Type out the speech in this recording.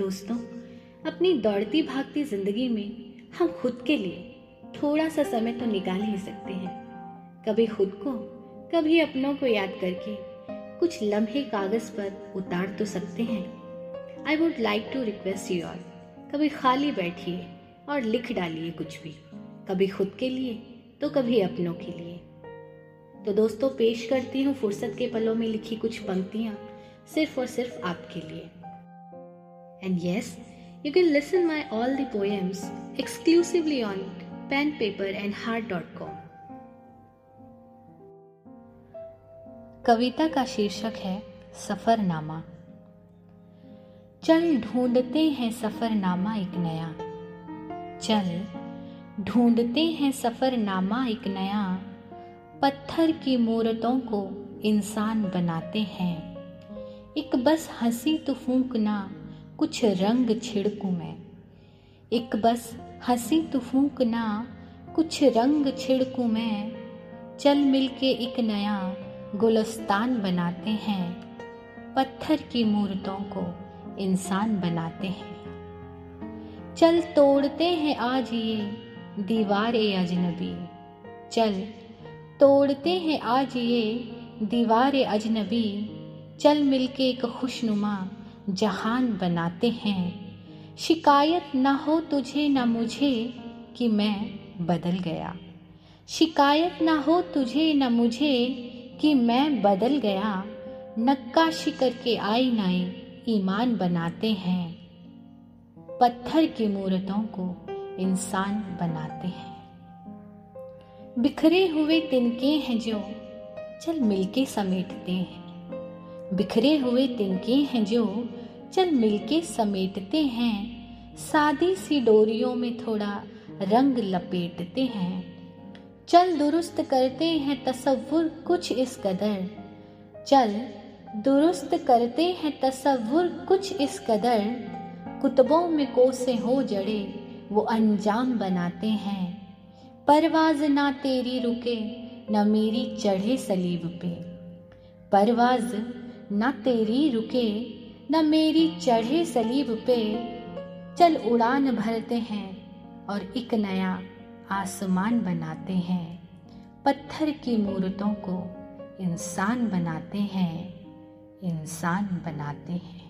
दोस्तों, अपनी दौड़ती भागती ज़िंदगी में हम खुद के लिए थोड़ा सा समय तो निकाल ही सकते हैं। कभी खुद को, कभी अपनों को याद करके कुछ लम्हे कागज़ पर उतार तो सकते हैं। I would like to request you all कभी खाली बैठिए और लिख डालिए कुछ भी। कभी खुद के लिए तो कभी अपनों के लिए। तो दोस्तों, पेश करती हूँ फुर्सत के पलों में लिखी कुछ पंक्तियाँ, सिर्फ़ और सिर्फ़ आपके लिए। You can listen my all the poems exclusively on pen paper and heart dot com कविता का शीर्षक है सफरनामा। चल ढूंढते हैं सफरनामा एक नया। चल ढूंढते हैं सफरनामा एक नया। पत्थर की मूर्तों को इंसान बनाते हैं। एक बस हँसी तो फूंकना कुछ रंग छिड़कू मैं। एक बस हँसी तो फूंकना कुछ रंग छिड़कू मैं। चल मिलके एक नया गुलस्तान बनाते हैं। पत्थर की मूर्तों को इंसान बनाते हैं। चल तोड़ते हैं आज ये दीवारें अजनबी। चल तोड़ते हैं आज ये दीवार अजनबी। चल मिलके एक खुशनुमा जहान बनाते हैं। शिकायत ना हो तुझे ना मुझे कि मैं बदल गया। शिकायत ना हो तुझे ना मुझे कि मैं बदल गया। नक्काशी करके आई नाए ईमान बनाते हैं। पत्थर की मूर्तों को इंसान बनाते हैं। बिखरे हुए तिनके हैं जो चल मिलके समेटते हैं। बिखरे हुए तिनके हैं जो चल मिलके समेटते हैं। सादी सी डोरियों में थोड़ा रंग लपेटते हैं। चल दुरुस्त करते हैं तसव्वुर कुछ इस कदर। चल दुरुस्त करते हैं तसव्वुर कुछ इस कदर। कुतबों में कोसे हो जड़े, वो अंजाम बनाते हैं। परवाज ना तेरी रुके, न मेरी चढ़े सलीब पे। परवाज ना तेरी रुके न मेरी चढ़े सलीब पे। चल उड़ान भरते हैं और एक नया आसमान बनाते हैं। पत्थर की मूर्तों को इंसान बनाते हैं, इंसान बनाते हैं।